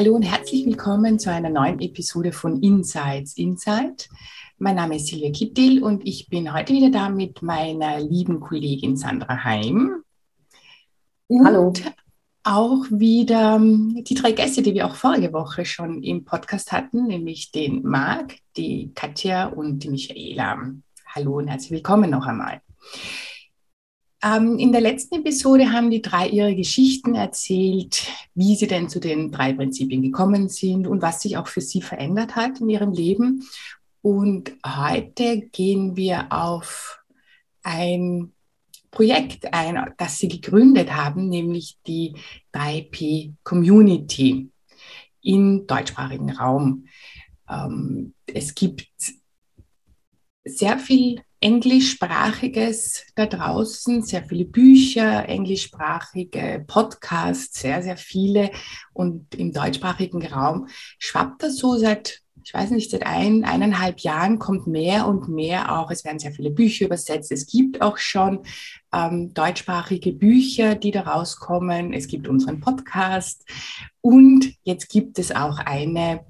Hallo und herzlich willkommen zu einer neuen Episode von Insights Insight. Mein Name ist Silvia Kittil und ich bin heute wieder da mit meiner lieben Kollegin Sandra Heim. Und Hallo. Auch wieder ähm, die drei Gäste, die wir auch vorige Woche schon im Podcast hatten, nämlich den Marc, die Katja und die Michaela. Hallo und herzlich willkommen noch einmal. Ähm, in der letzten Episode haben die drei ihre Geschichten erzählt, wie sie denn zu den drei Prinzipien gekommen sind und was sich auch für sie verändert hat in ihrem Leben. Und heute gehen wir auf ein Projekt ein, das sie gegründet haben, nämlich die 3P Community im deutschsprachigen Raum. Ähm, es gibt sehr viel Englischsprachiges da draußen, sehr viele Bücher, englischsprachige Podcasts, sehr, sehr viele. Und im deutschsprachigen Raum schwappt das so seit, ich weiß nicht, seit ein, eineinhalb Jahren kommt mehr und mehr auch. Es werden sehr viele Bücher übersetzt. Es gibt auch schon ähm, deutschsprachige Bücher, die da rauskommen. Es gibt unseren Podcast. Und jetzt gibt es auch eine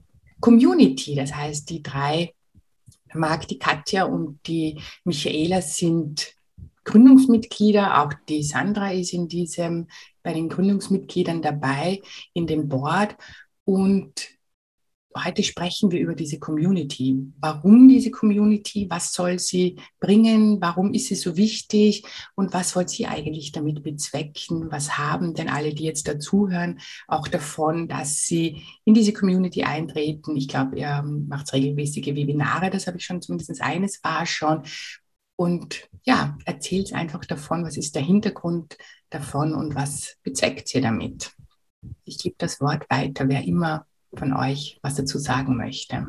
Community. Das heißt, die drei Marc, die Katja und die Michaela sind Gründungsmitglieder. Auch die Sandra ist in diesem, bei den Gründungsmitgliedern dabei in dem Board. Und Heute sprechen wir über diese Community. Warum diese Community? Was soll sie bringen? Warum ist sie so wichtig? Und was wollt sie eigentlich damit bezwecken? Was haben denn alle, die jetzt dazuhören, auch davon, dass sie in diese Community eintreten? Ich glaube, ihr macht regelmäßige Webinare. Das habe ich schon zumindest eines war schon. Und ja, erzählt einfach davon, was ist der Hintergrund davon und was bezweckt ihr damit? Ich gebe das Wort weiter, wer immer von euch was dazu sagen möchte.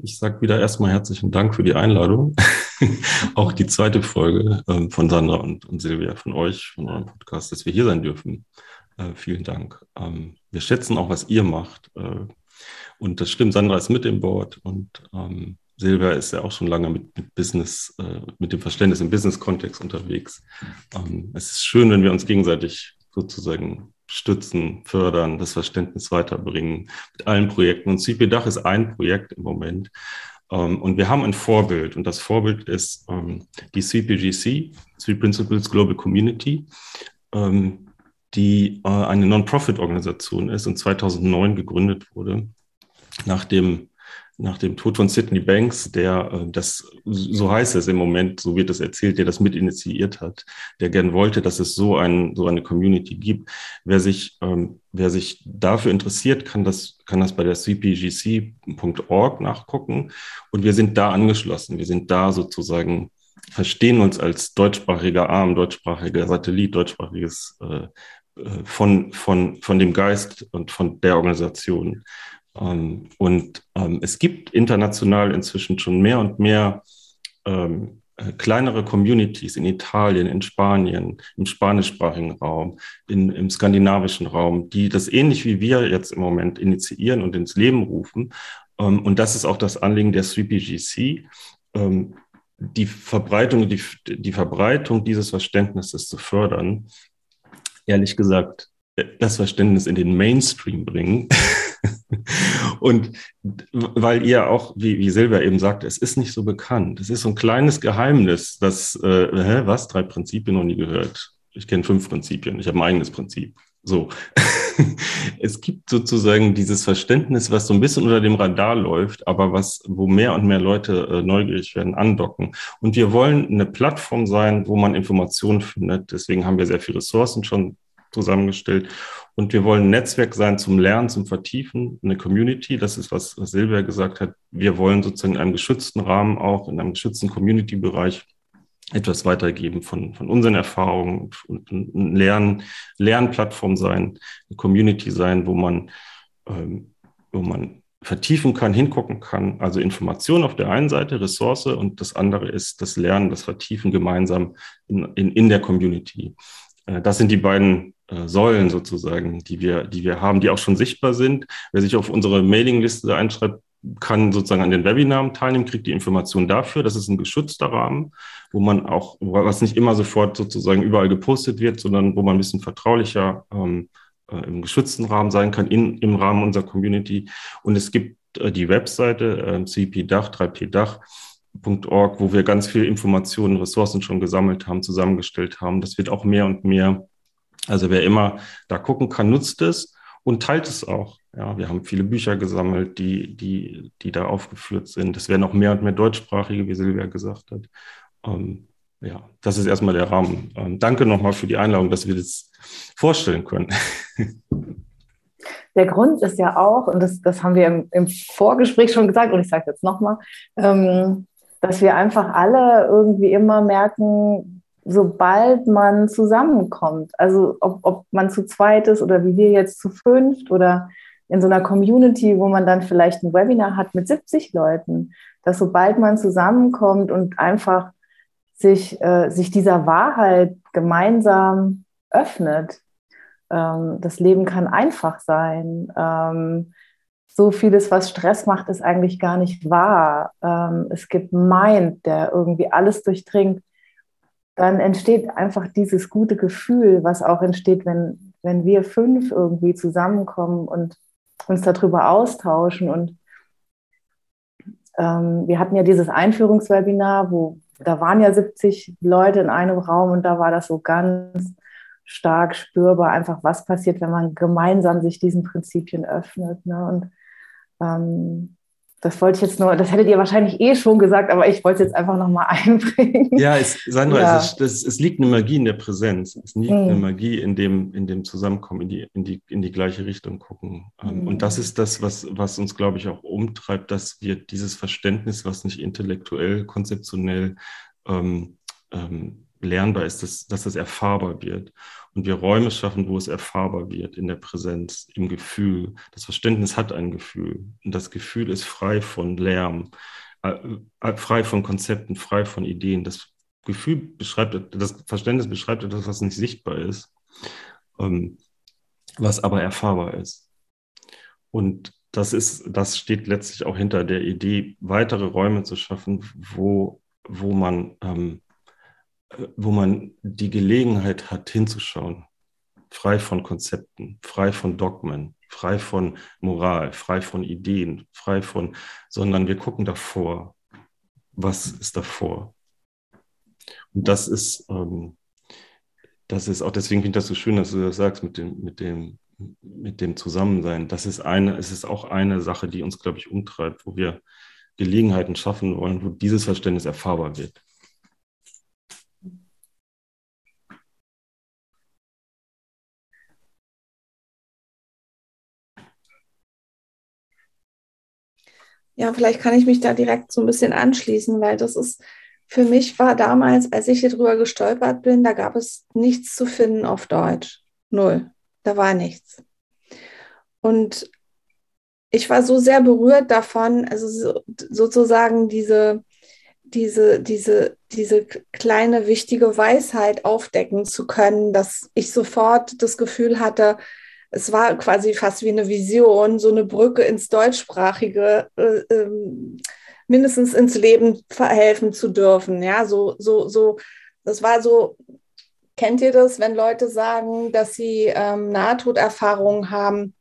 Ich sage wieder erstmal herzlichen Dank für die Einladung. auch die zweite Folge äh, von Sandra und, und Silvia, von euch, von eurem Podcast, dass wir hier sein dürfen. Äh, vielen Dank. Ähm, wir schätzen auch, was ihr macht. Äh, und das stimmt, Sandra ist mit im Board und ähm, Silvia ist ja auch schon lange mit, mit Business, äh, mit dem Verständnis im Business-Kontext unterwegs. Ähm, es ist schön, wenn wir uns gegenseitig sozusagen stützen, fördern, das Verständnis weiterbringen mit allen Projekten. Und CP Dach ist ein Projekt im Moment. Ähm, und wir haben ein Vorbild und das Vorbild ist ähm, die CPGC, Three Principles Global Community, ähm, die äh, eine Non-Profit-Organisation ist und 2009 gegründet wurde, nach dem nach dem Tod von Sidney Banks, der äh, das, so heißt es im Moment, so wird es erzählt, der das mit initiiert hat, der gern wollte, dass es so, ein, so eine Community gibt. Wer sich, ähm, wer sich dafür interessiert, kann das, kann das bei der cpgc.org nachgucken. Und wir sind da angeschlossen. Wir sind da sozusagen, verstehen uns als deutschsprachiger Arm, deutschsprachiger Satellit, deutschsprachiges äh, äh von, von, von dem Geist und von der Organisation. Ähm, und ähm, es gibt international inzwischen schon mehr und mehr ähm, äh, kleinere Communities in Italien, in Spanien, im spanischsprachigen Raum, in, im skandinavischen Raum, die das ähnlich wie wir jetzt im Moment initiieren und ins Leben rufen. und das ist auch das Anliegen der 3PGC, die Verbreitung, die, die Verbreitung dieses Verständnisses zu fördern. Ehrlich gesagt, äh, das Verständnis in den Mainstream bringen. Und weil ihr auch, wie, wie Silvia eben sagt, es ist nicht so bekannt. Es ist so ein kleines Geheimnis, das, äh, hä, was, drei Prinzipien noch nie gehört. Ich kenne fünf Prinzipien, ich habe ein eigenes Prinzip. So. es gibt sozusagen dieses Verständnis, was so ein bisschen unter dem Radar läuft, aber was, wo mehr und mehr Leute äh, neugierig werden, andocken. Und wir wollen eine Plattform sein, wo man Informationen findet. Deswegen haben wir sehr viele Ressourcen schon zusammengestellt. Und wir wollen ein Netzwerk sein zum Lernen, zum Vertiefen, eine Community. Das ist, was, Silvia gesagt hat. Wir wollen sozusagen in einem geschützten Rahmen auch, in einem geschützten Community-Bereich etwas weitergeben von, von unseren Erfahrungen und ein Lern, Lernplattform sein, eine Community sein, wo man, ähm, wo man vertiefen kann, hingucken kann. Also Information auf der einen Seite, Ressource und das andere ist das Lernen, das Vertiefen gemeinsam in, in, in der Community. Äh, das sind die beiden Säulen sozusagen, die wir, die wir haben, die auch schon sichtbar sind. Wer sich auf unsere Mailingliste einschreibt, kann sozusagen an den Webinaren teilnehmen, kriegt die Information dafür. Das ist ein geschützter Rahmen, wo man auch, was nicht immer sofort sozusagen überall gepostet wird, sondern wo man ein bisschen vertraulicher ähm, äh, im geschützten Rahmen sein kann, in, im Rahmen unserer Community. Und es gibt äh, die Webseite äh, cpdach, 3pdach.org, wo wir ganz viel Informationen, Ressourcen schon gesammelt haben, zusammengestellt haben. Das wird auch mehr und mehr. Also wer immer da gucken kann, nutzt es und teilt es auch. Ja, wir haben viele Bücher gesammelt, die, die, die da aufgeführt sind. Es werden auch mehr und mehr deutschsprachige, wie Silvia gesagt hat. Ähm, ja, das ist erstmal der Rahmen. Ähm, danke nochmal für die Einladung, dass wir das vorstellen können. Der Grund ist ja auch, und das, das haben wir im, im Vorgespräch schon gesagt, und ich sage jetzt nochmal, ähm, dass wir einfach alle irgendwie immer merken, sobald man zusammenkommt, also ob, ob man zu zweit ist oder wie wir jetzt zu fünft oder in so einer Community, wo man dann vielleicht ein Webinar hat mit 70 Leuten, dass sobald man zusammenkommt und einfach sich, äh, sich dieser Wahrheit gemeinsam öffnet, ähm, das Leben kann einfach sein. Ähm, so vieles, was Stress macht, ist eigentlich gar nicht wahr. Ähm, es gibt Mind, der irgendwie alles durchdringt. Dann entsteht einfach dieses gute Gefühl, was auch entsteht, wenn, wenn wir fünf irgendwie zusammenkommen und uns darüber austauschen. Und ähm, wir hatten ja dieses Einführungswebinar, wo da waren ja 70 Leute in einem Raum und da war das so ganz stark spürbar, einfach was passiert, wenn man gemeinsam sich diesen Prinzipien öffnet. Ne? Und ähm, das wollte ich jetzt nur, das hättet ihr wahrscheinlich eh schon gesagt, aber ich wollte es jetzt einfach nochmal einbringen. Ja, es, Sandra, ja. Es, es, es, liegt eine Magie in der Präsenz. Es liegt mhm. eine Magie in dem, in dem Zusammenkommen, in die, in, die, in die gleiche Richtung gucken. Ähm, mhm. Und das ist das, was, was uns, glaube ich, auch umtreibt, dass wir dieses Verständnis, was nicht intellektuell, konzeptionell ähm, ähm, lernbar ist, dass, dass das erfahrbar wird. Und wir Räume schaffen, wo es erfahrbar wird, in der Präsenz, im Gefühl. Das Verständnis hat ein Gefühl. Und das Gefühl ist frei von Lärm, äh, äh, frei von Konzepten, frei von Ideen. Das Gefühl beschreibt, das Verständnis beschreibt etwas, was nicht sichtbar ist, ähm, was aber erfahrbar ist. Und das ist, das steht letztlich auch hinter der Idee, weitere Räume zu schaffen, wo, wo man ähm, wo man die Gelegenheit hat, hinzuschauen, frei von Konzepten, frei von Dogmen, frei von Moral, frei von Ideen, frei von, sondern wir gucken davor. Was ist davor? Und das ist, ähm, das ist auch, deswegen finde ich das so schön, dass du das sagst mit dem, mit dem, mit dem Zusammensein. Das ist eine, es ist auch eine Sache, die uns, glaube ich, umtreibt, wo wir Gelegenheiten schaffen wollen, wo dieses Verständnis erfahrbar wird. Ja, vielleicht kann ich mich da direkt so ein bisschen anschließen, weil das ist, für mich war damals, als ich hier drüber gestolpert bin, da gab es nichts zu finden auf Deutsch. Null. Da war nichts. Und ich war so sehr berührt davon, also so, sozusagen diese, diese, diese, diese kleine wichtige Weisheit aufdecken zu können, dass ich sofort das Gefühl hatte, es war quasi fast wie eine Vision, so eine Brücke ins Deutschsprachige äh, ähm, mindestens ins Leben verhelfen zu dürfen. Ja, so, so, so, das war so, kennt ihr das, wenn Leute sagen, dass sie ähm, Nahtoderfahrungen haben?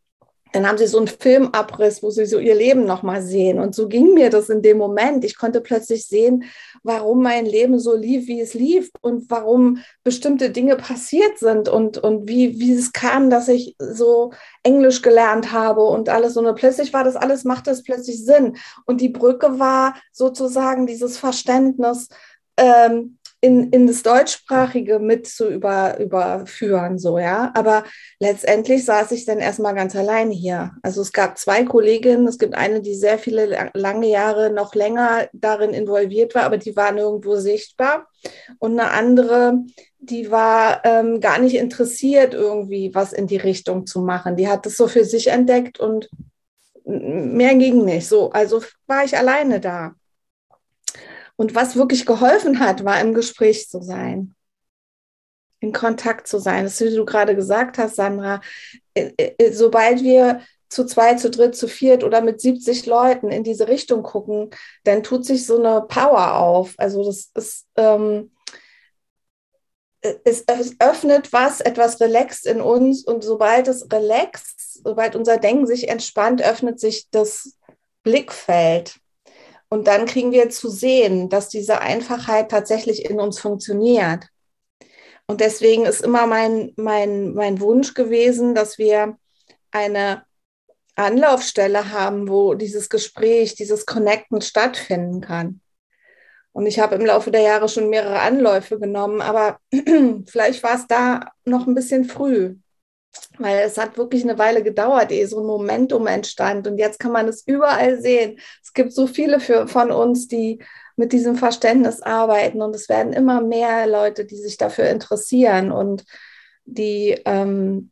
Dann haben sie so einen Filmabriss, wo sie so ihr Leben nochmal sehen. Und so ging mir das in dem Moment. Ich konnte plötzlich sehen, warum mein Leben so lief, wie es lief und warum bestimmte Dinge passiert sind und, und wie, wie es kam, dass ich so Englisch gelernt habe und alles. Und plötzlich war das alles, machte es plötzlich Sinn. Und die Brücke war sozusagen dieses Verständnis, ähm, in, in das Deutschsprachige mit zu über, überführen, so, ja. Aber letztendlich saß ich dann erstmal ganz alleine hier. Also es gab zwei Kolleginnen, es gibt eine, die sehr viele lange Jahre noch länger darin involviert war, aber die war nirgendwo sichtbar. Und eine andere, die war ähm, gar nicht interessiert, irgendwie was in die Richtung zu machen. Die hat es so für sich entdeckt und mehr ging nicht. So, also war ich alleine da. Und was wirklich geholfen hat, war im Gespräch zu sein, in Kontakt zu sein. Das, wie du gerade gesagt hast, Sandra, äh, äh, sobald wir zu zwei, zu dritt, zu viert oder mit 70 Leuten in diese Richtung gucken, dann tut sich so eine Power auf. Also das ist, ähm, es, es öffnet was, etwas relaxt in uns und sobald es relaxt, sobald unser Denken sich entspannt, öffnet sich das Blickfeld. Und dann kriegen wir zu sehen, dass diese Einfachheit tatsächlich in uns funktioniert. Und deswegen ist immer mein, mein, mein Wunsch gewesen, dass wir eine Anlaufstelle haben, wo dieses Gespräch, dieses Connecten stattfinden kann. Und ich habe im Laufe der Jahre schon mehrere Anläufe genommen, aber vielleicht war es da noch ein bisschen früh weil es hat wirklich eine Weile gedauert, ehe so ein Momentum entstand. Und jetzt kann man es überall sehen. Es gibt so viele für, von uns, die mit diesem Verständnis arbeiten. Und es werden immer mehr Leute, die sich dafür interessieren und die ähm,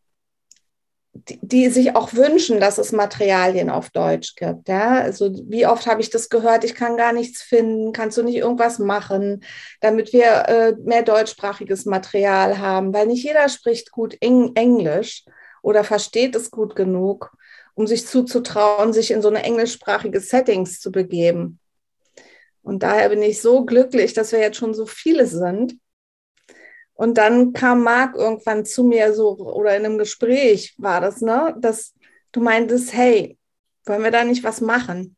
die, die, sich auch wünschen, dass es Materialien auf Deutsch gibt. Ja? Also wie oft habe ich das gehört, ich kann gar nichts finden, kannst du nicht irgendwas machen, damit wir äh, mehr deutschsprachiges Material haben, weil nicht jeder spricht gut Eng Englisch oder versteht es gut genug, um sich zuzutrauen, sich in so eine englischsprachige Settings zu begeben. Und daher bin ich so glücklich, dass wir jetzt schon so viele sind und dann kam Marc irgendwann zu mir so, oder in einem Gespräch war das, ne, dass du meintest, hey, wollen wir da nicht was machen?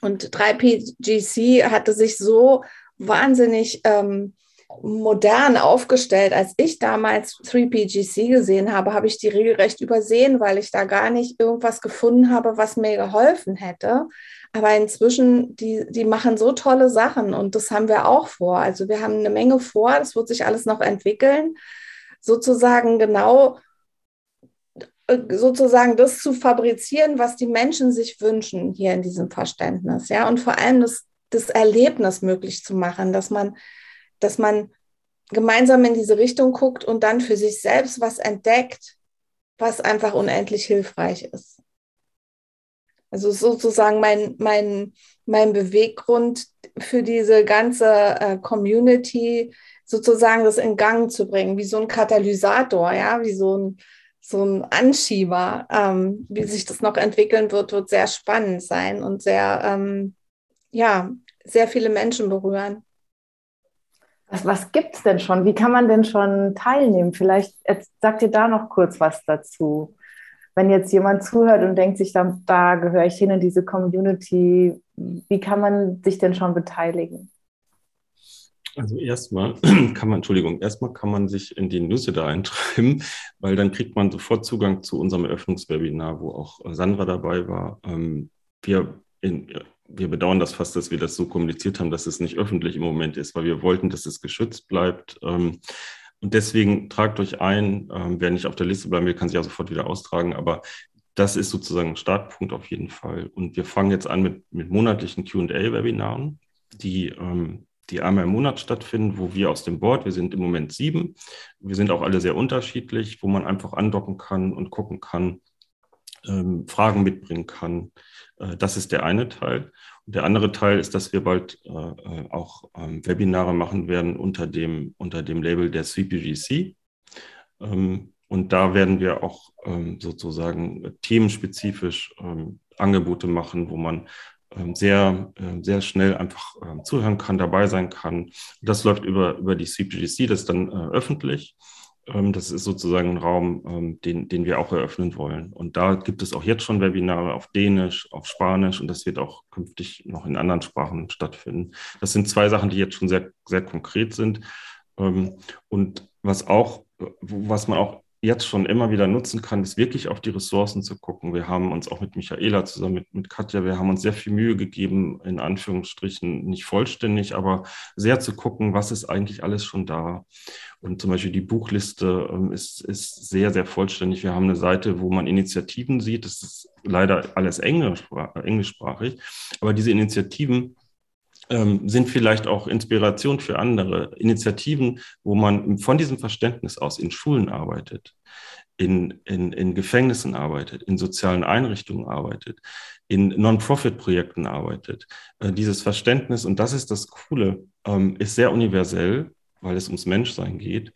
Und 3PGC hatte sich so wahnsinnig ähm, modern aufgestellt. Als ich damals 3PGC gesehen habe, habe ich die regelrecht übersehen, weil ich da gar nicht irgendwas gefunden habe, was mir geholfen hätte. Aber inzwischen, die, die machen so tolle Sachen und das haben wir auch vor. Also wir haben eine Menge vor, das wird sich alles noch entwickeln. Sozusagen genau, äh, sozusagen das zu fabrizieren, was die Menschen sich wünschen hier in diesem Verständnis. Ja, und vor allem das, das Erlebnis möglich zu machen, dass man, dass man gemeinsam in diese Richtung guckt und dann für sich selbst was entdeckt, was einfach unendlich hilfreich ist. Also sozusagen mein, mein, mein Beweggrund für diese ganze äh, Community, sozusagen das in Gang zu bringen, wie so ein Katalysator, ja, wie so ein, so ein Anschieber. Ähm, wie sich das noch entwickeln wird, wird sehr spannend sein und sehr, ähm, ja, sehr viele Menschen berühren. Was, was gibt es denn schon? Wie kann man denn schon teilnehmen? Vielleicht sagt ihr da noch kurz was dazu wenn jetzt jemand zuhört und denkt sich, da, da gehöre ich hin in diese Community, wie kann man sich denn schon beteiligen? Also erstmal kann man, Entschuldigung, erstmal kann man sich in die Newsletter eintreiben, weil dann kriegt man sofort Zugang zu unserem Eröffnungswebinar, wo auch Sandra dabei war. Ähm, wir, in, wir bedauern das fast, dass wir das so kommuniziert haben, dass es nicht öffentlich im Moment ist, weil wir wollten, dass es geschützt bleibt. Ähm, und deswegen tragt euch ein. Ähm, wer nicht auf der Liste bleiben will, kann sich ja sofort wieder austragen. Aber das ist sozusagen ein Startpunkt auf jeden Fall. Und wir fangen jetzt an mit, mit monatlichen QA-Webinaren, die, ähm, die einmal im Monat stattfinden, wo wir aus dem Board, wir sind im Moment sieben, wir sind auch alle sehr unterschiedlich, wo man einfach andocken kann und gucken kann, ähm, Fragen mitbringen kann. Äh, das ist der eine Teil. Und der andere Teil ist, dass wir bald äh, äh, auch ähm, Webinare machen werden unter dem, unter dem Label der CPGC. Ähm, und da werden wir auch ähm, sozusagen themenspezifisch ähm, Angebote machen, wo man ähm, sehr, sehr schnell einfach zuhören kann, dabei sein kann. Das läuft über, über die CPGC, das ist dann äh, öffentlich. Ähm, das ist sozusagen ein Raum, ähm, den, den wir auch eröffnen wollen. Und da gibt es auch jetzt schon Webinare auf Dänisch, auf Spanisch und das wird auch künftig noch in anderen Sprachen stattfinden. Das sind zwei Sachen, die jetzt schon sehr, sehr konkret sind. Ähm, und was auch, was man auch jetzt schon immer wieder nutzen kann, ist wirklich auf die Ressourcen zu gucken. Wir haben uns auch mit Michaela zusammen mit, mit Katja, wir haben uns sehr viel Mühe gegeben, in Anführungsstrichen nicht vollständig, aber sehr zu gucken, was ist eigentlich alles schon da. Und zum Beispiel die Buchliste ähm, ist, ist sehr, sehr vollständig. Wir haben eine Seite, wo man Initiativen sieht. Das ist leider alles englischsprachig, aber diese Initiativen ähm, sind vielleicht auch Inspiration für andere Initiativen, wo man von diesem Verständnis aus in Schulen arbeitet, in, in, in Gefängnissen arbeitet, in sozialen Einrichtungen arbeitet, in Non-Profit-Projekten arbeitet. Äh, dieses Verständnis, und das ist das Coole, ähm, ist sehr universell, weil es ums Menschsein geht.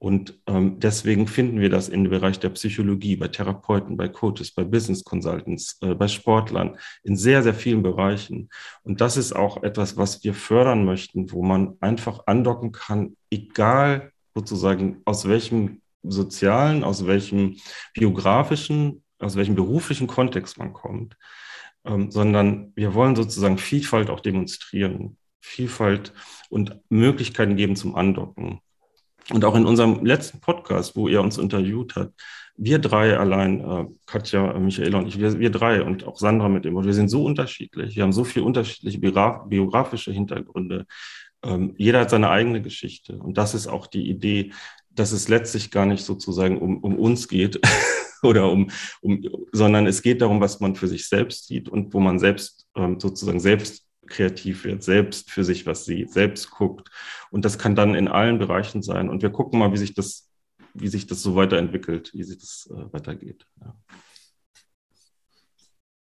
Und ähm, deswegen finden wir das im Bereich der Psychologie, bei Therapeuten, bei Coaches, bei Business Consultants, äh, bei Sportlern, in sehr, sehr vielen Bereichen. Und das ist auch etwas, was wir fördern möchten, wo man einfach andocken kann, egal sozusagen aus welchem sozialen, aus welchem biografischen, aus welchem beruflichen Kontext man kommt, ähm, sondern wir wollen sozusagen Vielfalt auch demonstrieren. Vielfalt und Möglichkeiten geben zum Andocken. Und auch in unserem letzten Podcast, wo ihr uns interviewt habt, wir drei allein, äh, Katja, Michaela und ich, wir, wir drei und auch Sandra mit dem, wir sind so unterschiedlich. Wir haben so viele unterschiedliche biografische Hintergründe. Ähm, jeder hat seine eigene Geschichte. Und das ist auch die Idee, dass es letztlich gar nicht sozusagen um, um uns geht oder um, um, sondern es geht darum, was man für sich selbst sieht und wo man selbst ähm, sozusagen selbst kreativ wird, selbst für sich was sieht, selbst guckt. Und das kann dann in allen Bereichen sein. Und wir gucken mal, wie sich das, wie sich das so weiterentwickelt, wie sich das äh, weitergeht. Ja.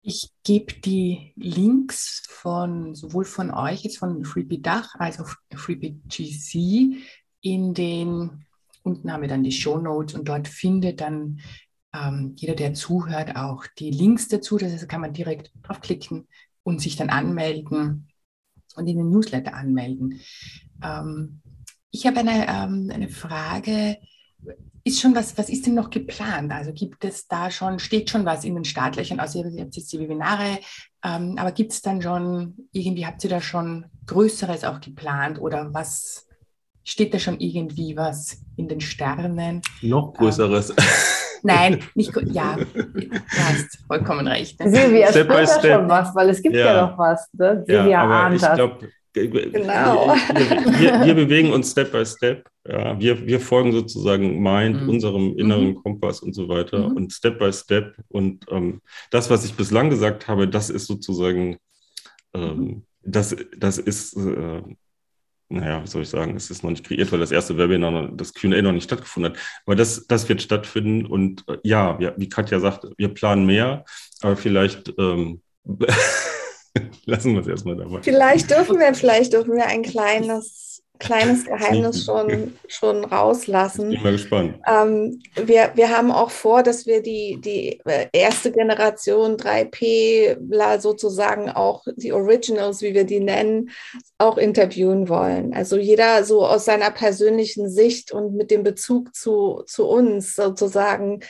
Ich gebe die Links von sowohl von euch, jetzt von Freebie Dach als auch GC in den, unten haben wir dann die Show Notes und dort findet dann ähm, jeder, der zuhört, auch die Links dazu. Das heißt, kann man direkt draufklicken, und sich dann anmelden und in den Newsletter anmelden. Ähm, ich habe eine, ähm, eine Frage. Ist schon was, was ist denn noch geplant? Also gibt es da schon, steht schon was in den Startlöchern? Also ihr habt jetzt die Webinare, ähm, aber gibt es dann schon, irgendwie habt ihr da schon Größeres auch geplant oder was steht da schon irgendwie was in den Sternen? Noch Größeres. Nein, nicht gut. Ja, du hast vollkommen recht. Ne? Silvia step spürt da schon was, weil es gibt ja, ja noch was. Ne? Silvia ja, ahnt ich glaube, genau. Wir, wir, wir, bewegen uns Step by Step. Ja, wir, wir folgen sozusagen Mind, mhm. unserem inneren mhm. Kompass und so weiter mhm. und Step by Step. Und ähm, das, was ich bislang gesagt habe, das ist sozusagen, ähm, das, das ist äh, naja, wie soll ich sagen, es ist noch nicht kreiert, weil das erste Webinar, das QA noch nicht stattgefunden hat. Aber das, das wird stattfinden und äh, ja, wir, wie Katja sagt, wir planen mehr, aber vielleicht ähm, lassen wir es erstmal dabei. Vielleicht dürfen wir, vielleicht dürfen wir ein kleines kleines Geheimnis schon, schon rauslassen. Ich bin mal gespannt. Ähm, wir, wir haben auch vor, dass wir die, die äh, erste Generation 3P sozusagen auch die Originals, wie wir die nennen, auch interviewen wollen. Also jeder so aus seiner persönlichen Sicht und mit dem Bezug zu, zu uns sozusagen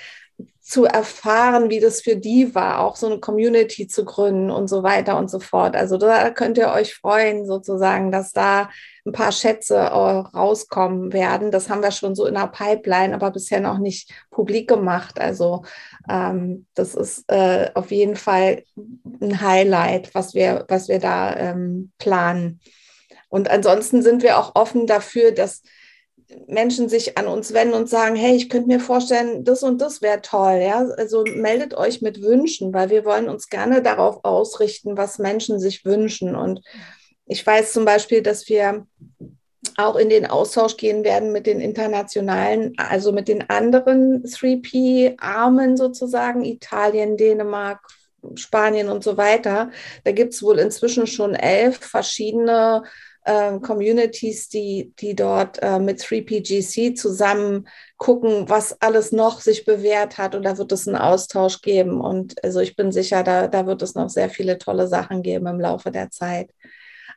zu erfahren, wie das für die war, auch so eine Community zu gründen und so weiter und so fort. Also da könnt ihr euch freuen, sozusagen, dass da ein paar Schätze äh, rauskommen werden. Das haben wir schon so in der Pipeline, aber bisher noch nicht publik gemacht. Also ähm, das ist äh, auf jeden Fall ein Highlight, was wir, was wir da ähm, planen. Und ansonsten sind wir auch offen dafür, dass Menschen sich an uns wenden und sagen, hey, ich könnte mir vorstellen, das und das wäre toll. Ja? Also meldet euch mit Wünschen, weil wir wollen uns gerne darauf ausrichten, was Menschen sich wünschen. Und ich weiß zum Beispiel, dass wir auch in den Austausch gehen werden mit den internationalen, also mit den anderen 3P-Armen sozusagen, Italien, Dänemark, Spanien und so weiter. Da gibt es wohl inzwischen schon elf verschiedene äh, Communities, die, die dort äh, mit 3PGC zusammen gucken, was alles noch sich bewährt hat. Und da wird es einen Austausch geben. Und also ich bin sicher, da, da wird es noch sehr viele tolle Sachen geben im Laufe der Zeit.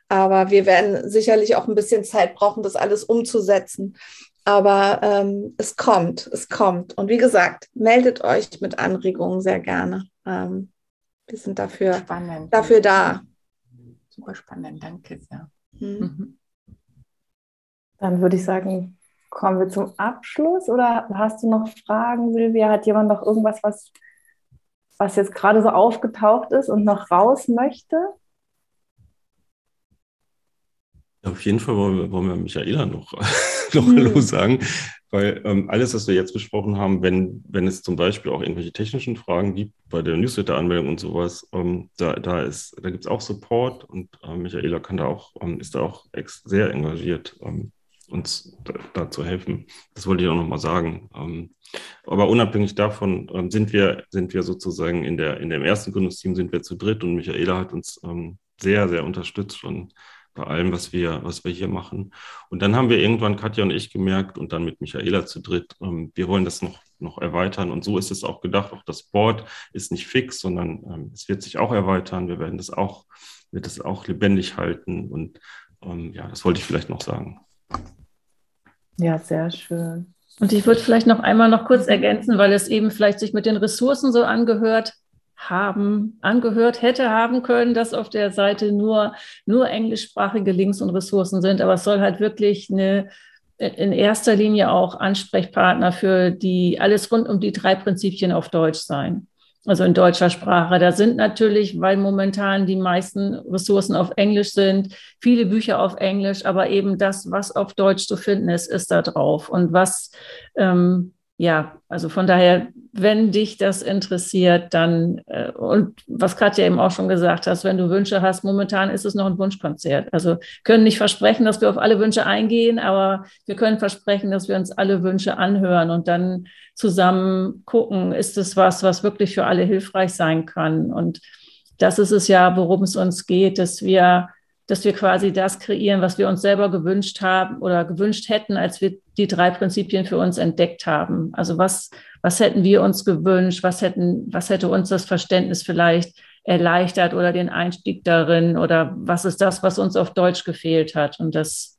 Aber wir werden sicherlich auch ein bisschen Zeit brauchen, das alles umzusetzen. Aber ähm, es kommt, es kommt. Und wie gesagt, meldet euch mit Anregungen sehr gerne. Ähm, wir sind dafür, spannend. dafür da. Super spannend, danke sehr. Mhm. Dann würde ich sagen, kommen wir zum Abschluss oder hast du noch Fragen, Silvia? Hat jemand noch irgendwas, was, was jetzt gerade so aufgetaucht ist und noch raus möchte? Auf jeden Fall wollen wir, wollen wir Michaela noch, noch Hallo mhm. sagen, weil ähm, alles, was wir jetzt besprochen haben, wenn, wenn es zum Beispiel auch irgendwelche technischen Fragen gibt bei der Newsletter-Anmeldung und sowas, ähm, da, da, da gibt es auch Support und äh, Michaela kann da auch, ähm, ist da auch sehr engagiert, ähm, uns da, da, zu helfen. Das wollte ich auch nochmal sagen. Ähm, aber unabhängig davon ähm, sind wir, sind wir sozusagen in der, in dem ersten Gründungsteam sind wir zu dritt und Michaela hat uns sehr, sehr unterstützt und bei allem, was wir, was wir hier machen. Und dann haben wir irgendwann, Katja und ich, gemerkt und dann mit Michaela zu dritt, ähm, wir wollen das noch, noch erweitern. Und so ist es auch gedacht. Auch das Board ist nicht fix, sondern ähm, es wird sich auch erweitern. Wir werden das auch, wird das auch lebendig halten. Und ähm, ja, das wollte ich vielleicht noch sagen. Ja, sehr schön. Und ich würde vielleicht noch einmal noch kurz ergänzen, weil es eben vielleicht sich mit den Ressourcen so angehört haben, angehört hätte haben können, dass auf der Seite nur, nur englischsprachige Links und Ressourcen sind. Aber es soll halt wirklich eine, in erster Linie auch Ansprechpartner für die, alles rund um die drei Prinzipien auf Deutsch sein. Also in deutscher Sprache. Da sind natürlich, weil momentan die meisten Ressourcen auf Englisch sind, viele Bücher auf Englisch, aber eben das, was auf Deutsch zu finden ist, ist da drauf. Und was ähm, ja, also von daher, wenn dich das interessiert, dann, äh, und was Katja eben auch schon gesagt hast, wenn du Wünsche hast, momentan ist es noch ein Wunschkonzert. Also können nicht versprechen, dass wir auf alle Wünsche eingehen, aber wir können versprechen, dass wir uns alle Wünsche anhören und dann zusammen gucken, ist es was, was wirklich für alle hilfreich sein kann. Und das ist es ja, worum es uns geht, dass wir dass wir quasi das kreieren, was wir uns selber gewünscht haben oder gewünscht hätten, als wir die drei Prinzipien für uns entdeckt haben. Also was, was hätten wir uns gewünscht? Was hätten, was hätte uns das Verständnis vielleicht erleichtert oder den Einstieg darin? Oder was ist das, was uns auf Deutsch gefehlt hat? Und das,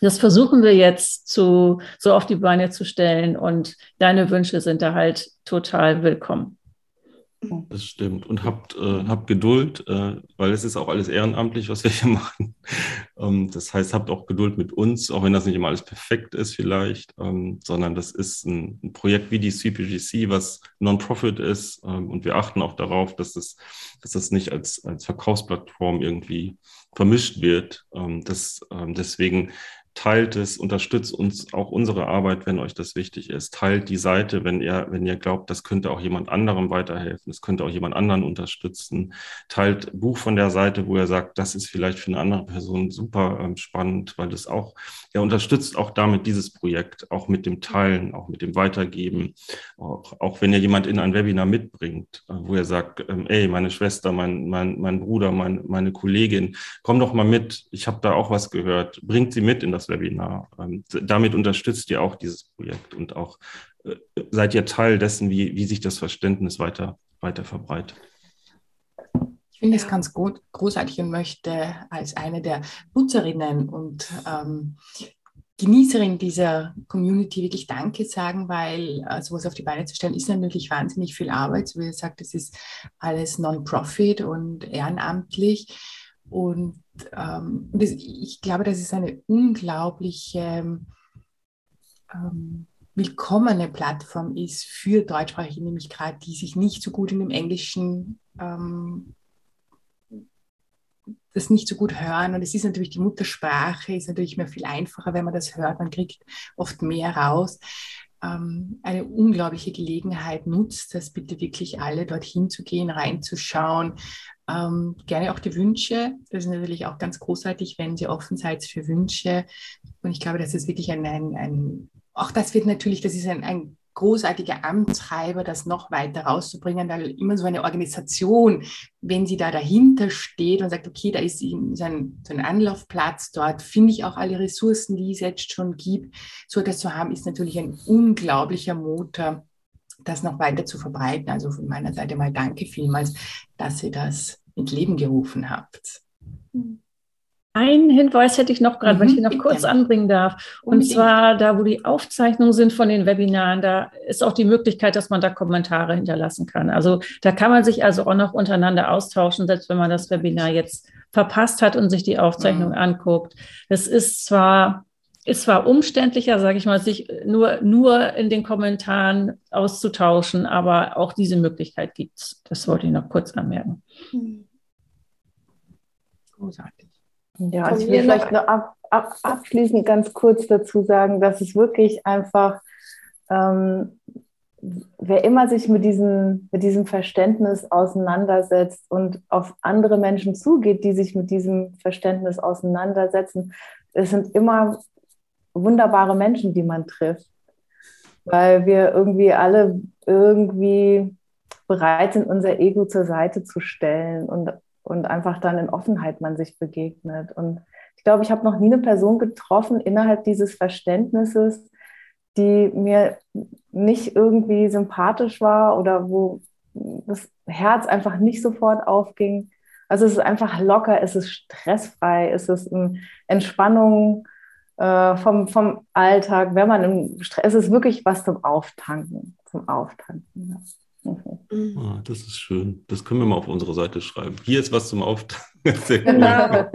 das versuchen wir jetzt zu, so auf die Beine zu stellen. Und deine Wünsche sind da halt total willkommen. Das stimmt. Und habt, äh, habt Geduld, äh, weil es ist auch alles ehrenamtlich, was wir hier machen. Ähm, das heißt, habt auch Geduld mit uns, auch wenn das nicht immer alles perfekt ist vielleicht, ähm, sondern das ist ein, ein, Projekt wie die CPGC, was Non-Profit ist. Ähm, und wir achten auch darauf, dass, es, dass das nicht als, als Verkaufsplattform irgendwie vermischt wird. Ähm, das, ähm, deswegen teilt es, unterstützt uns auch unsere Arbeit, wenn euch das wichtig ist. Teilt die Seite, wenn ihr, wenn ihr glaubt, das könnte auch jemand anderem weiterhelfen, es könnte auch jemand anderen unterstützen. Teilt Buch von der Seite, wo ihr sagt, das ist vielleicht für eine andere Person super ähm, spannend, weil das auch, ja, unterstützt auch damit dieses Projekt, auch mit dem Teilen, auch mit dem Weitergeben, auch, auch wenn ihr jemand in ein Webinar mitbringt, äh, wo ihr sagt, ähm, ey, meine Schwester, mein, mein, mein Bruder, mein, meine Kollegin, komm doch mal mit, ich habe da auch was gehört, bringt sie mit in das Webinar. Ähm, damit unterstützt ihr auch dieses Projekt und auch äh, seid ihr Teil dessen, wie, wie sich das Verständnis weiter, weiter verbreitet. Ich finde es ganz gut, großartig und möchte als eine der Nutzerinnen und ähm, Genießerin dieser Community wirklich Danke sagen, weil äh, sowas auf die Beine zu stellen, ist natürlich wahnsinnig viel Arbeit. So wie ihr sagt, es ist alles Non-Profit und ehrenamtlich. Und ähm, das, ich glaube, das ist eine unglaubliche ähm, willkommene Plattform ist für Deutschsprachige, nämlich gerade die sich nicht so gut in dem Englischen ähm, das nicht so gut hören. Und es ist natürlich die Muttersprache, ist natürlich mehr viel einfacher, wenn man das hört. Man kriegt oft mehr raus. Ähm, eine unglaubliche Gelegenheit nutzt das bitte wirklich alle, dorthin zu gehen, reinzuschauen, ähm, gerne auch die Wünsche. Das ist natürlich auch ganz großartig, wenn Sie offen seid für Wünsche. Und ich glaube, das ist wirklich ein, ein, ein auch das wird natürlich, das ist ein, ein großartiger Amtreiber, das noch weiter rauszubringen, weil immer so eine Organisation, wenn sie da dahinter steht und sagt, okay, da ist so ein, so ein Anlaufplatz, dort finde ich auch alle Ressourcen, die es jetzt schon gibt, so etwas zu haben, ist natürlich ein unglaublicher Motor, das noch weiter zu verbreiten. Also von meiner Seite mal danke vielmals, dass ihr das ins Leben gerufen habt. Ein Hinweis hätte ich noch gerade, mhm, wenn ich ihn noch kurz anbringen darf. Und Unbedingt. zwar da, wo die Aufzeichnungen sind von den Webinaren, da ist auch die Möglichkeit, dass man da Kommentare hinterlassen kann. Also da kann man sich also auch noch untereinander austauschen, selbst wenn man das Webinar jetzt verpasst hat und sich die Aufzeichnung mhm. anguckt. Das ist zwar ist zwar umständlicher, sage ich mal, sich nur, nur in den Kommentaren auszutauschen, aber auch diese Möglichkeit gibt es. Das wollte ich noch kurz anmerken. Großartig. Ja, ich will vielleicht noch ab, ab, abschließend ganz kurz dazu sagen, dass es wirklich einfach, ähm, wer immer sich mit diesem, mit diesem Verständnis auseinandersetzt und auf andere Menschen zugeht, die sich mit diesem Verständnis auseinandersetzen, es sind immer wunderbare Menschen, die man trifft, weil wir irgendwie alle irgendwie bereit sind, unser Ego zur Seite zu stellen und, und einfach dann in Offenheit man sich begegnet. Und ich glaube, ich habe noch nie eine Person getroffen innerhalb dieses Verständnisses, die mir nicht irgendwie sympathisch war oder wo das Herz einfach nicht sofort aufging. Also es ist einfach locker, es ist stressfrei, es ist Entspannung, äh, vom, vom Alltag, wenn man im Stress, es ist wirklich was zum Auftanken, zum Auftanken. Ja. Mhm. Ah, das ist schön. Das können wir mal auf unsere Seite schreiben. Hier ist was zum Auftanken. genau.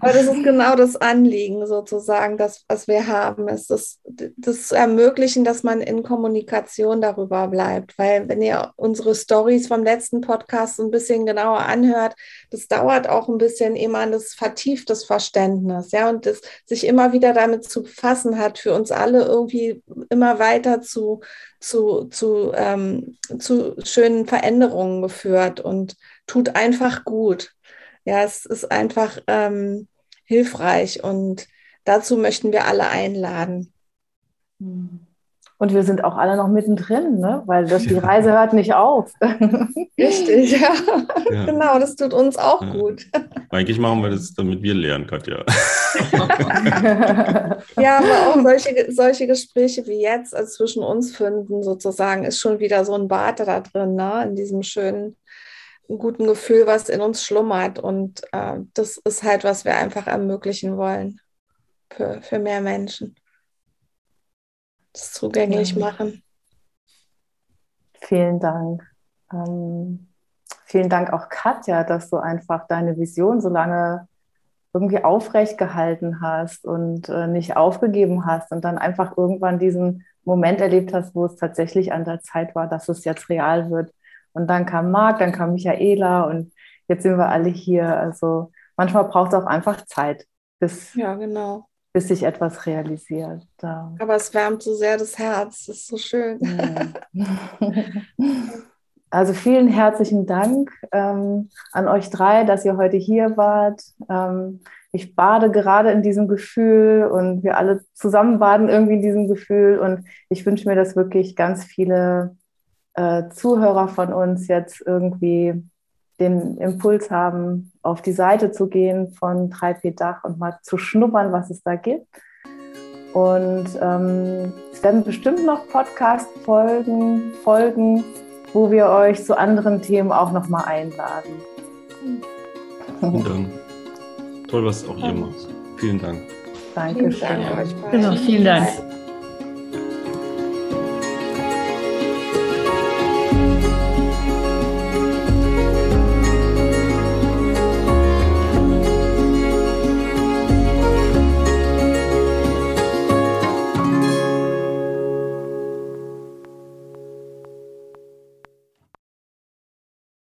Aber das ist genau das Anliegen sozusagen, das, was wir haben, ist das, das zu ermöglichen, dass man in Kommunikation darüber bleibt. Weil wenn ihr unsere Stories vom letzten Podcast ein bisschen genauer anhört, das dauert auch ein bisschen, ehe man das vertieftes Verständnis, ja, und das sich immer wieder damit zu befassen hat, für uns alle irgendwie immer weiter zu, zu, zu, ähm, zu schönen Veränderungen geführt und tut einfach gut. Ja, es ist einfach ähm, hilfreich und dazu möchten wir alle einladen. Und wir sind auch alle noch mittendrin, ne? weil das, die Reise hört nicht auf. Richtig, ja. ja. Genau, das tut uns auch ja. gut. Eigentlich machen wir das, damit wir lernen, Katja. ja, aber auch solche, solche Gespräche wie jetzt also zwischen uns finden, sozusagen, ist schon wieder so ein Bad da drin, ne? in diesem schönen guten Gefühl, was in uns schlummert. Und äh, das ist halt, was wir einfach ermöglichen wollen für, für mehr Menschen. Das zugänglich ja. machen. Vielen Dank. Ähm, vielen Dank auch Katja, dass du einfach deine Vision so lange irgendwie aufrecht gehalten hast und äh, nicht aufgegeben hast und dann einfach irgendwann diesen Moment erlebt hast, wo es tatsächlich an der Zeit war, dass es jetzt real wird. Und dann kam Marc, dann kam Michaela und jetzt sind wir alle hier. Also manchmal braucht es auch einfach Zeit, bis, ja, genau. Bis sich etwas realisiert. Da. Aber es wärmt so sehr das Herz, das ist so schön. Also vielen herzlichen Dank ähm, an euch drei, dass ihr heute hier wart. Ähm, ich bade gerade in diesem Gefühl und wir alle zusammen baden irgendwie in diesem Gefühl. Und ich wünsche mir, dass wirklich ganz viele äh, Zuhörer von uns jetzt irgendwie den Impuls haben, auf die Seite zu gehen von 3P Dach und mal zu schnuppern, was es da gibt. Und ähm, es werden bestimmt noch Podcast-Folgen folgen, wo wir euch zu anderen Themen auch nochmal einladen. Vielen Dank. Toll, was auch ihr macht. Vielen Dank. Dankeschön. Genau, vielen Dank.